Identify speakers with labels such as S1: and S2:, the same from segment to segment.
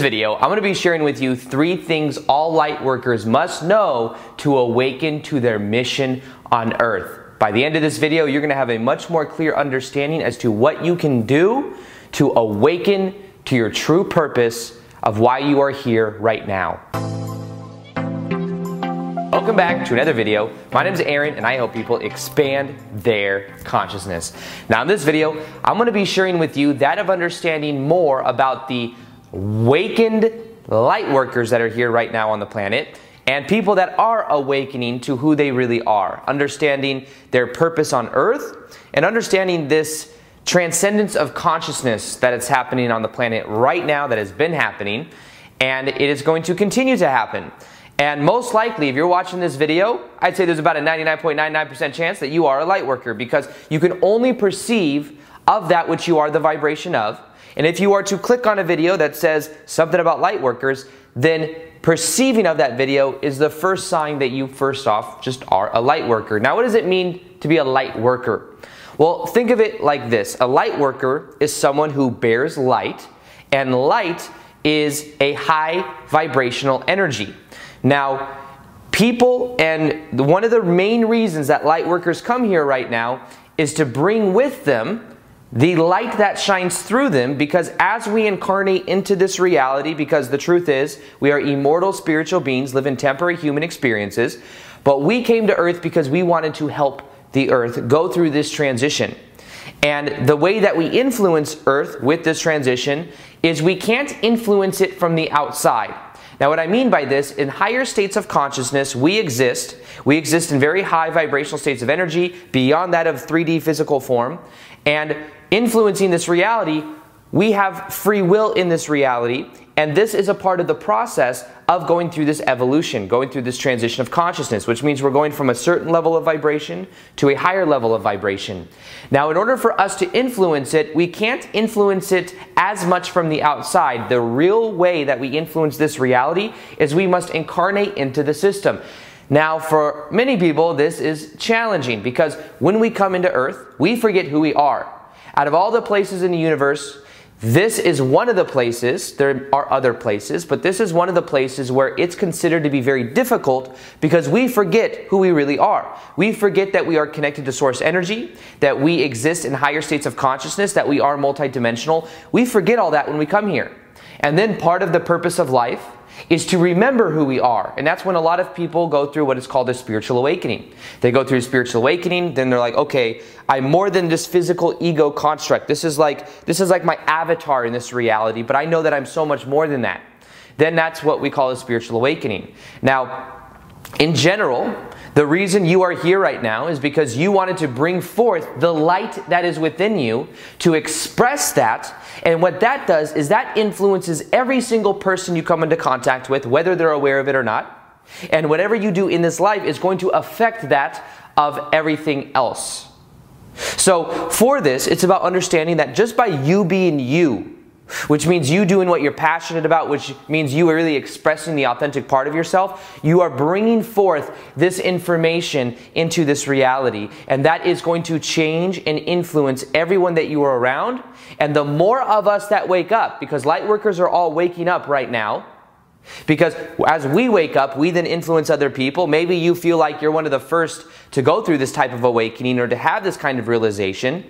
S1: video, I'm going to be sharing with you three things all light workers must know to awaken to their mission on earth. By the end of this video, you're going to have a much more clear understanding as to what you can do to awaken to your true purpose of why you are here right now. Welcome back to another video. My name is Aaron and I help people expand their consciousness. Now in this video, I'm going to be sharing with you that of understanding more about the awakened light workers that are here right now on the planet and people that are awakening to who they really are, understanding their purpose on earth and understanding this transcendence of consciousness that is happening on the planet right now that has been happening and it is going to continue to happen. And most likely, if you're watching this video, I'd say there's about a 99.99% chance that you are a light worker because you can only perceive of that which you are the vibration of. And if you are to click on a video that says something about light workers, then perceiving of that video is the first sign that you first off just are a light worker. Now, what does it mean to be a light worker? Well, think of it like this. A light worker is someone who bears light, and light is a high vibrational energy. Now, people, and one of the main reasons that light workers come here right now is to bring with them the light that shines through them because as we incarnate into this reality, because the truth is, we are immortal spiritual beings, live in temporary human experiences, but we came to earth because we wanted to help the earth go through this transition. And the way that we influence earth with this transition is we can't influence it from the outside. Now, what I mean by this, in higher states of consciousness, we exist. We exist in very high vibrational states of energy, beyond that of 3D physical form. And influencing this reality, we have free will in this reality, and this is a part of the process of going through this evolution, going through this transition of consciousness, which means we're going from a certain level of vibration to a higher level of vibration. Now, in order for us to influence it, we can't influence it as much from the outside. The real way that we influence this reality is we must incarnate into the system. Now, for many people, this is challenging because when we come into Earth, we forget who we are. Out of all the places in the universe, this is one of the places, there are other places, but this is one of the places where it's considered to be very difficult because we forget who we really are. We forget that we are connected to source energy, that we exist in higher states of consciousness, that we are multidimensional. We forget all that when we come here. And then part of the purpose of life is to remember who we are. And that's when a lot of people go through what is called a spiritual awakening. They go through a spiritual awakening, then they're like, okay, I'm more than this physical ego construct. This is like this is like my avatar in this reality, but I know that I'm so much more than that. Then that's what we call a spiritual awakening. Now, in general, the reason you are here right now is because you wanted to bring forth the light that is within you to express that. And what that does is that influences every single person you come into contact with, whether they're aware of it or not. And whatever you do in this life is going to affect that of everything else. So, for this, it's about understanding that just by you being you, which means you doing what you're passionate about, which means you are really expressing the authentic part of yourself. You are bringing forth this information into this reality, and that is going to change and influence everyone that you are around. And the more of us that wake up, because light workers are all waking up right now, because as we wake up, we then influence other people. Maybe you feel like you're one of the first to go through this type of awakening or to have this kind of realization.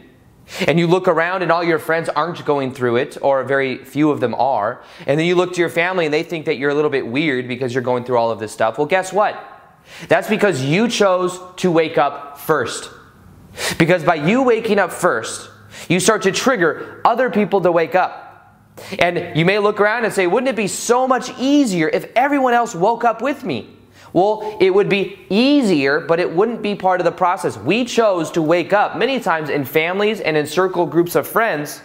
S1: And you look around and all your friends aren't going through it, or very few of them are. And then you look to your family and they think that you're a little bit weird because you're going through all of this stuff. Well, guess what? That's because you chose to wake up first. Because by you waking up first, you start to trigger other people to wake up. And you may look around and say, wouldn't it be so much easier if everyone else woke up with me? Well, it would be easier, but it wouldn't be part of the process. We chose to wake up many times in families and in circle groups of friends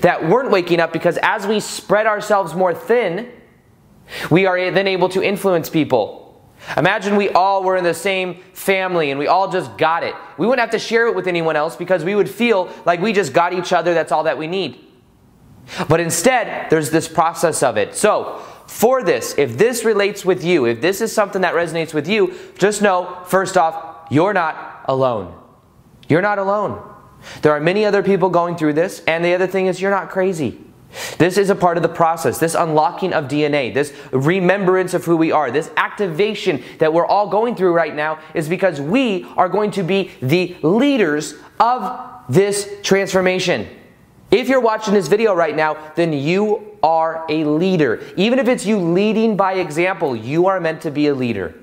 S1: that weren't waking up because as we spread ourselves more thin, we are then able to influence people. Imagine we all were in the same family and we all just got it. We wouldn't have to share it with anyone else because we would feel like we just got each other, that's all that we need. But instead, there's this process of it. So, for this, if this relates with you, if this is something that resonates with you, just know, first off, you're not alone. You're not alone. There are many other people going through this, and the other thing is, you're not crazy. This is a part of the process, this unlocking of DNA, this remembrance of who we are, this activation that we're all going through right now is because we are going to be the leaders of this transformation. If you're watching this video right now, then you are a leader. Even if it's you leading by example, you are meant to be a leader.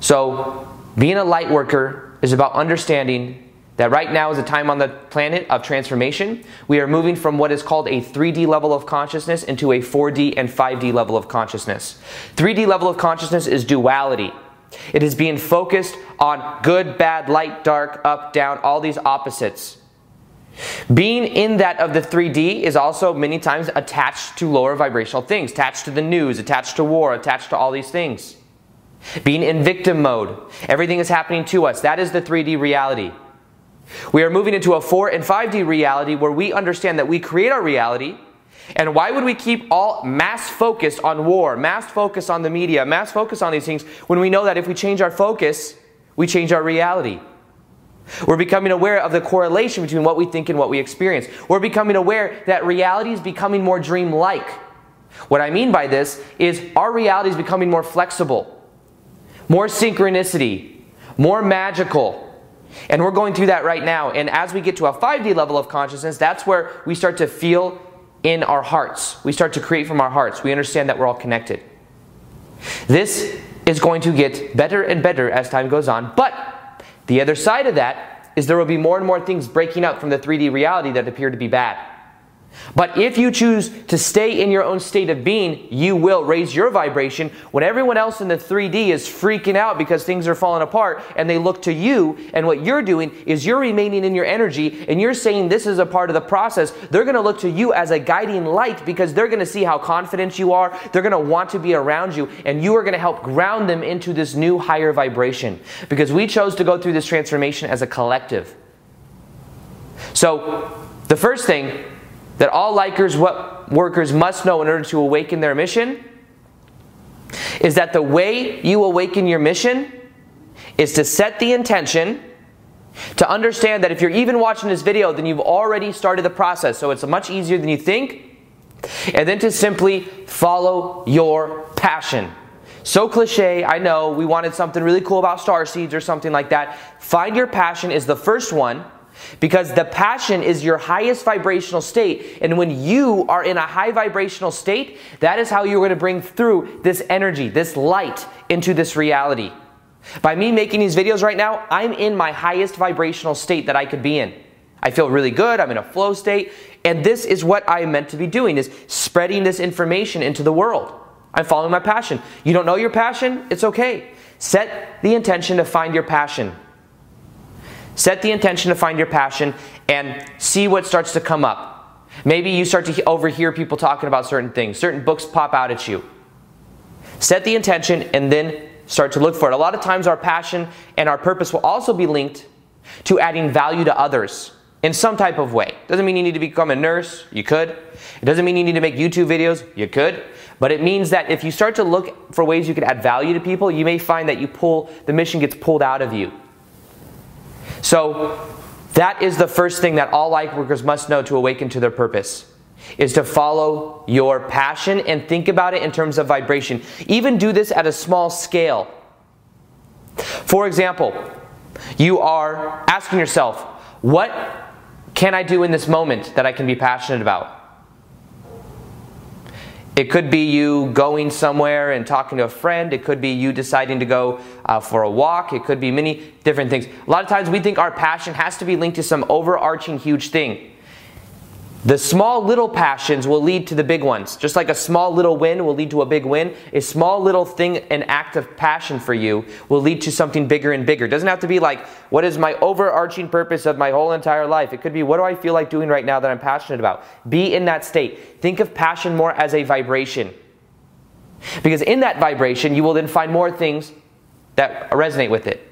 S1: So, being a light worker is about understanding that right now is a time on the planet of transformation. We are moving from what is called a 3D level of consciousness into a 4D and 5D level of consciousness. 3D level of consciousness is duality. It is being focused on good, bad, light, dark, up, down, all these opposites. Being in that of the 3D is also many times attached to lower vibrational things, attached to the news, attached to war, attached to all these things. Being in victim mode, everything is happening to us. That is the 3D reality. We are moving into a 4 and 5D reality where we understand that we create our reality. And why would we keep all mass focus on war, mass focus on the media, mass focus on these things when we know that if we change our focus, we change our reality? We're becoming aware of the correlation between what we think and what we experience. We're becoming aware that reality is becoming more dream-like. What I mean by this is our reality is becoming more flexible, more synchronicity, more magical, and we're going through that right now. And as we get to a 5D level of consciousness, that's where we start to feel in our hearts. We start to create from our hearts. We understand that we're all connected. This is going to get better and better as time goes on. But the other side of that is there will be more and more things breaking up from the 3D reality that appear to be bad. But if you choose to stay in your own state of being, you will raise your vibration when everyone else in the 3D is freaking out because things are falling apart and they look to you. And what you're doing is you're remaining in your energy and you're saying this is a part of the process. They're going to look to you as a guiding light because they're going to see how confident you are. They're going to want to be around you and you are going to help ground them into this new higher vibration because we chose to go through this transformation as a collective. So, the first thing that all likers what workers must know in order to awaken their mission is that the way you awaken your mission is to set the intention to understand that if you're even watching this video then you've already started the process. So it's much easier than you think. And then to simply follow your passion. So cliche, I know, we wanted something really cool about star seeds or something like that. Find your passion is the first one because the passion is your highest vibrational state. And when you are in a high vibrational state, that is how you're going to bring through this energy, this light into this reality. By me making these videos right now, I'm in my highest vibrational state that I could be in. I feel really good, I'm in a flow state, and this is what I am meant to be doing is spreading this information into the world. I'm following my passion. You don't know your passion? It's okay. Set the intention to find your passion. Set the intention to find your passion and see what starts to come up. Maybe you start to overhear people talking about certain things, certain books pop out at you. Set the intention and then start to look for it. A lot of times, our passion and our purpose will also be linked to adding value to others in some type of way. Doesn't mean you need to become a nurse, you could. It doesn't mean you need to make YouTube videos, you could. But it means that if you start to look for ways you can add value to people, you may find that you pull the mission gets pulled out of you. So that is the first thing that all light workers must know to awaken to their purpose is to follow your passion and think about it in terms of vibration. Even do this at a small scale. For example, you are asking yourself, what can I do in this moment that I can be passionate about? It could be you going somewhere and talking to a friend. It could be you deciding to go uh, for a walk. It could be many different things. A lot of times we think our passion has to be linked to some overarching huge thing. The small little passions will lead to the big ones. Just like a small little win will lead to a big win, a small little thing, an act of passion for you will lead to something bigger and bigger. It doesn't have to be like, what is my overarching purpose of my whole entire life? It could be, what do I feel like doing right now that I'm passionate about? Be in that state. Think of passion more as a vibration. Because in that vibration, you will then find more things that resonate with it.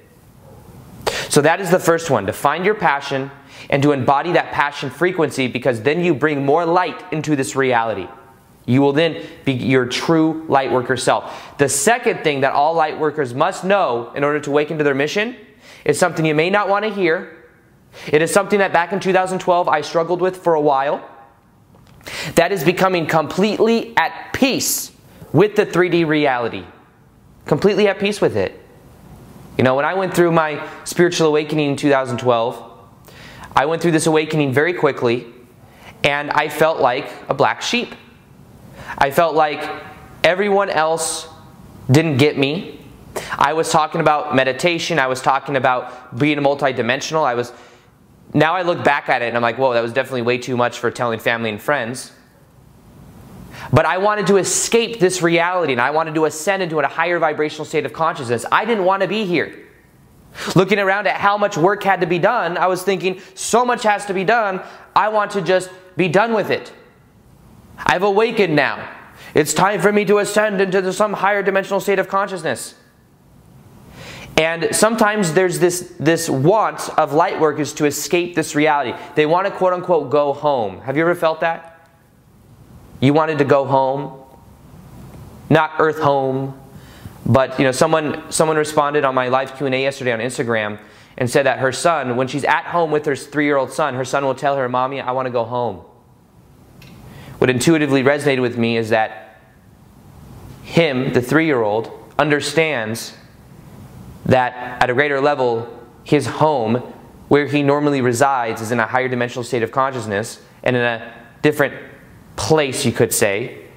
S1: So that is the first one to find your passion and to embody that passion frequency because then you bring more light into this reality. You will then be your true light worker self. The second thing that all light workers must know in order to awaken to their mission is something you may not want to hear. It is something that back in 2012 I struggled with for a while. that is becoming completely at peace with the 3D reality. Completely at peace with it. You know, when I went through my spiritual awakening in 2012, I went through this awakening very quickly, and I felt like a black sheep. I felt like everyone else didn't get me. I was talking about meditation, I was talking about being multidimensional. I was now I look back at it and I'm like, whoa, that was definitely way too much for telling family and friends. But I wanted to escape this reality and I wanted to ascend into a higher vibrational state of consciousness. I didn't want to be here. Looking around at how much work had to be done, I was thinking, so much has to be done, I want to just be done with it. I've awakened now. It's time for me to ascend into some higher dimensional state of consciousness. And sometimes there's this, this want of light workers to escape this reality. They want to quote unquote go home. Have you ever felt that? You wanted to go home? Not earth home, but you know, someone someone responded on my live Q&A yesterday on Instagram and said that her son, when she's at home with her three-year-old son, her son will tell her, Mommy, I want to go home. What intuitively resonated with me is that him, the three-year-old, understands that at a greater level, his home, where he normally resides, is in a higher dimensional state of consciousness and in a different place, you could say.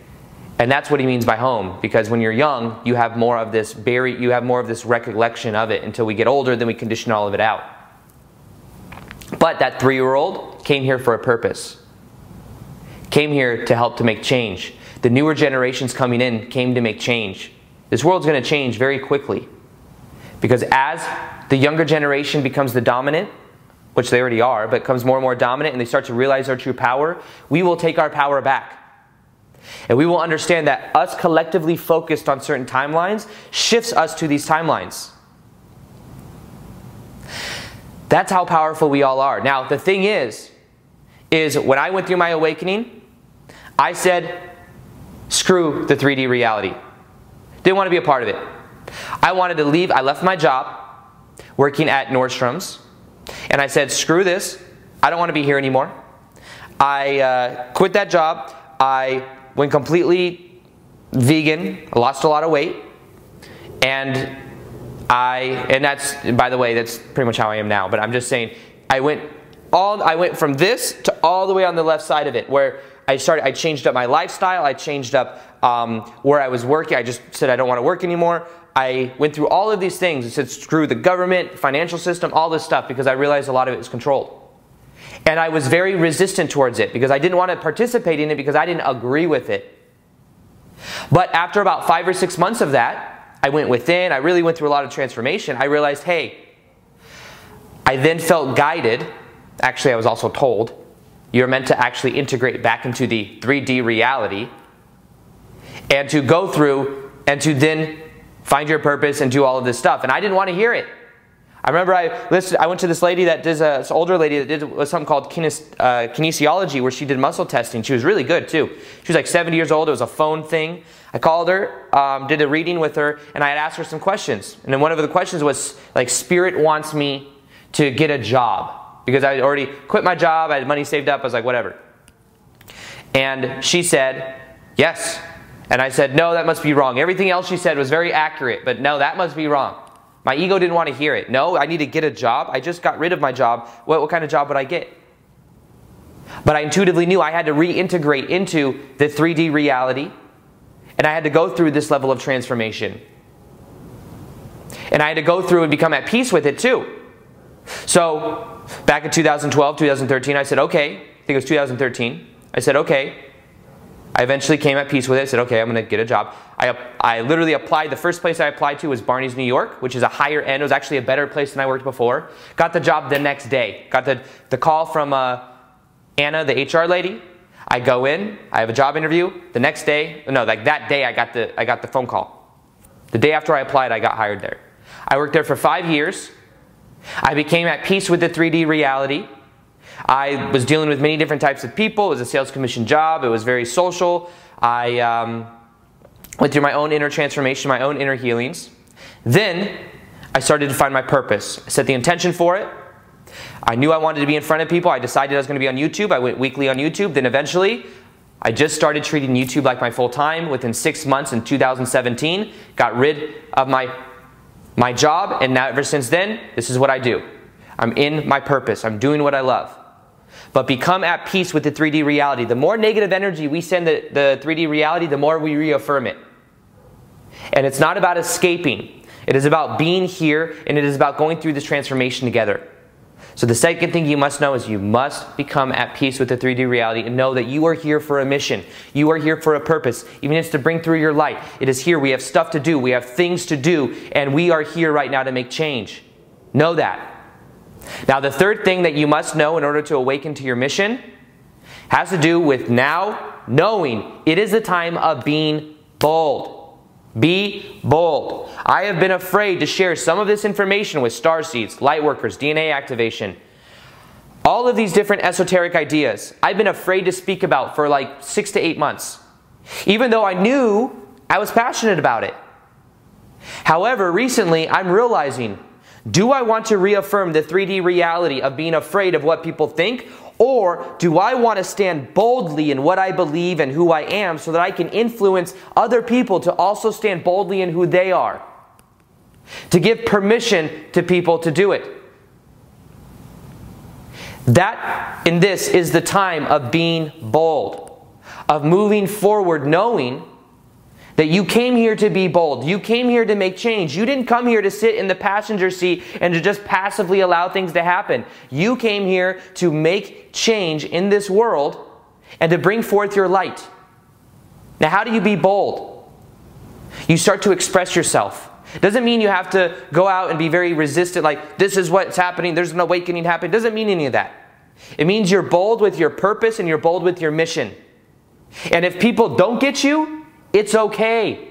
S1: And that's what he means by home, because when you're young, you have more of this buried, you have more of this recollection of it until we get older, then we condition all of it out. But that three year old came here for a purpose, came here to help to make change. The newer generations coming in came to make change. This world's going to change very quickly. Because as the younger generation becomes the dominant, which they already are, but becomes more and more dominant and they start to realize our true power, we will take our power back. And we will understand that us collectively focused on certain timelines shifts us to these timelines. That's how powerful we all are. Now, the thing is, is when I went through my awakening, I said, screw the 3D reality. Didn't want to be a part of it. I wanted to leave. I left my job working at Nordstrom's, and I said, screw this. I don't want to be here anymore. I uh, quit that job. I went completely vegan. Lost a lot of weight, and I and that's by the way, that's pretty much how I am now. But I'm just saying, I went all I went from this to all the way on the left side of it, where I started. I changed up my lifestyle. I changed up um, where I was working. I just said I don't want to work anymore. I went through all of these things. I said screw the government, financial system, all this stuff because I realized a lot of it was controlled. And I was very resistant towards it because I didn't want to participate in it because I didn't agree with it. But after about five or six months of that, I went within, I really went through a lot of transformation. I realized, hey, I then felt guided. Actually, I was also told, you're meant to actually integrate back into the 3D reality and to go through and to then find your purpose and do all of this stuff. And I didn't want to hear it. I remember I listened, I went to this lady that does a this older lady that did something called kines, uh, kinesiology where she did muscle testing. She was really good too. She was like 70 years old. It was a phone thing. I called her, um, did a reading with her, and I had asked her some questions. And then one of the questions was like, Spirit wants me to get a job because I already quit my job. I had money saved up. I was like, whatever. And she said, yes. And I said, no, that must be wrong. Everything else she said was very accurate, but no, that must be wrong. My ego didn't want to hear it. No, I need to get a job. I just got rid of my job. What, what kind of job would I get? But I intuitively knew I had to reintegrate into the 3D reality, and I had to go through this level of transformation. And I had to go through and become at peace with it too. So, back in 2012, 2013, I said, okay, I think it was 2013. I said, okay, I eventually came at peace with it. I said, okay, I'm going to get a job. I, I literally applied. The first place I applied to was Barney's, New York, which is a higher end. It was actually a better place than I worked before. Got the job the next day. Got the, the call from uh, Anna, the HR lady. I go in. I have a job interview. The next day, no, like that day, I got the, I got the phone call. The day after I applied, I got hired there. I worked there for five years. I became at peace with the 3D reality. I was dealing with many different types of people. It was a sales commission job. It was very social. I um, went through my own inner transformation, my own inner healings. Then I started to find my purpose. I set the intention for it. I knew I wanted to be in front of people. I decided I was going to be on YouTube. I went weekly on YouTube. Then eventually, I just started treating YouTube like my full time within six months in 2017. Got rid of my, my job, and now ever since then, this is what I do. I'm in my purpose, I'm doing what I love. But become at peace with the 3D reality. The more negative energy we send the, the 3D reality, the more we reaffirm it. And it's not about escaping, it is about being here, and it is about going through this transformation together. So, the second thing you must know is you must become at peace with the 3D reality and know that you are here for a mission. You are here for a purpose. Even if it's to bring through your light, it is here. We have stuff to do, we have things to do, and we are here right now to make change. Know that. Now, the third thing that you must know in order to awaken to your mission has to do with now knowing it is the time of being bold. Be bold. I have been afraid to share some of this information with star seeds, light workers, DNA activation, all of these different esoteric ideas. I've been afraid to speak about for like six to eight months, even though I knew I was passionate about it. However, recently I'm realizing do I want to reaffirm the 3D reality of being afraid of what people think? Or do I want to stand boldly in what I believe and who I am so that I can influence other people to also stand boldly in who they are? To give permission to people to do it. That, in this, is the time of being bold, of moving forward, knowing that you came here to be bold. You came here to make change. You didn't come here to sit in the passenger seat and to just passively allow things to happen. You came here to make change in this world and to bring forth your light. Now, how do you be bold? You start to express yourself. Doesn't mean you have to go out and be very resistant, like, this is what's happening, there's an awakening happening. Doesn't mean any of that. It means you're bold with your purpose and you're bold with your mission. And if people don't get you, it's okay.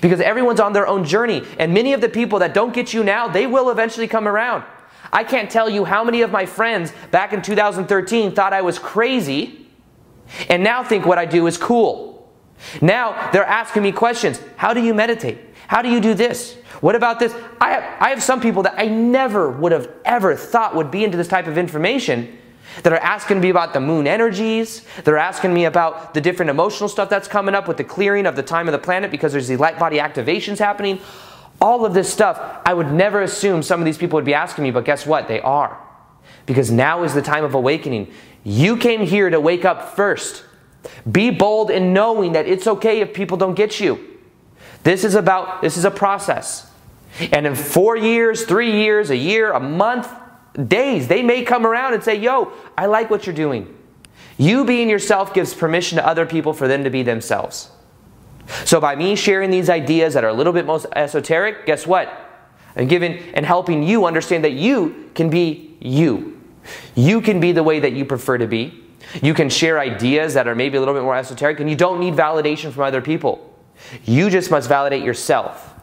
S1: Because everyone's on their own journey. And many of the people that don't get you now, they will eventually come around. I can't tell you how many of my friends back in 2013 thought I was crazy and now think what I do is cool. Now they're asking me questions. How do you meditate? How do you do this? What about this? I have, I have some people that I never would have ever thought would be into this type of information that are asking me about the moon energies. They're asking me about the different emotional stuff that's coming up with the clearing of the time of the planet because there's the light body activations happening. All of this stuff, I would never assume some of these people would be asking me, but guess what? They are. Because now is the time of awakening. You came here to wake up first. Be bold in knowing that it's okay if people don't get you. This is about, this is a process. And in four years, three years, a year, a month, days, they may come around and say, Yo, I like what you're doing. You being yourself gives permission to other people for them to be themselves. So, by me sharing these ideas that are a little bit most esoteric, guess what? I'm giving and helping you understand that you can be you. You can be the way that you prefer to be. You can share ideas that are maybe a little bit more esoteric, and you don't need validation from other people. You just must validate yourself.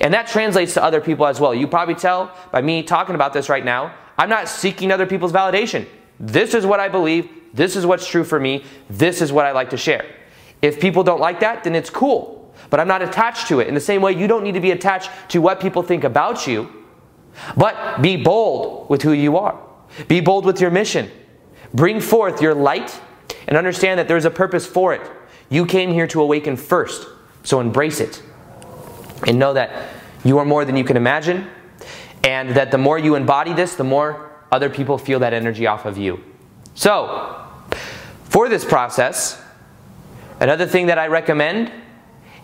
S1: And that translates to other people as well. You probably tell by me talking about this right now I'm not seeking other people's validation. This is what I believe. This is what's true for me. This is what I like to share. If people don't like that, then it's cool. But I'm not attached to it. In the same way, you don't need to be attached to what people think about you. But be bold with who you are. Be bold with your mission. Bring forth your light and understand that there's a purpose for it. You came here to awaken first, so embrace it. And know that you are more than you can imagine. And that the more you embody this, the more other people feel that energy off of you. So, for this process, another thing that I recommend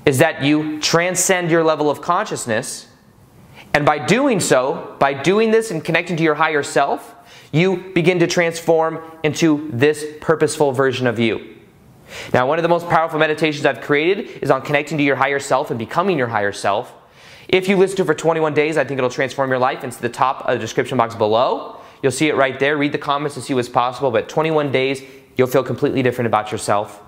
S1: is that you transcend your level of consciousness. And by doing so, by doing this and connecting to your higher self, you begin to transform into this purposeful version of you. Now, one of the most powerful meditations I've created is on connecting to your higher self and becoming your higher self. If you listen to it for 21 days, I think it'll transform your life. It's the top of the description box below. You'll see it right there. Read the comments to see what's possible. But 21 days, you'll feel completely different about yourself.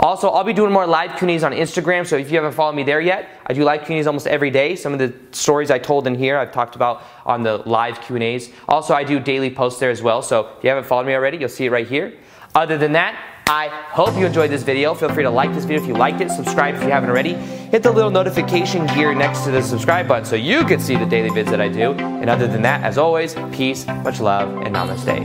S1: Also, I'll be doing more live Q&As on Instagram, so if you haven't followed me there yet, I do live Q&As almost every day. Some of the stories I told in here, I've talked about on the live Q&As. Also, I do daily posts there as well, so if you haven't followed me already, you'll see it right here. Other than that, I hope you enjoyed this video. Feel free to like this video if you liked it, subscribe if you haven't already. Hit the little notification gear next to the subscribe button so you can see the daily vids that I do. And other than that, as always, peace, much love, and namaste.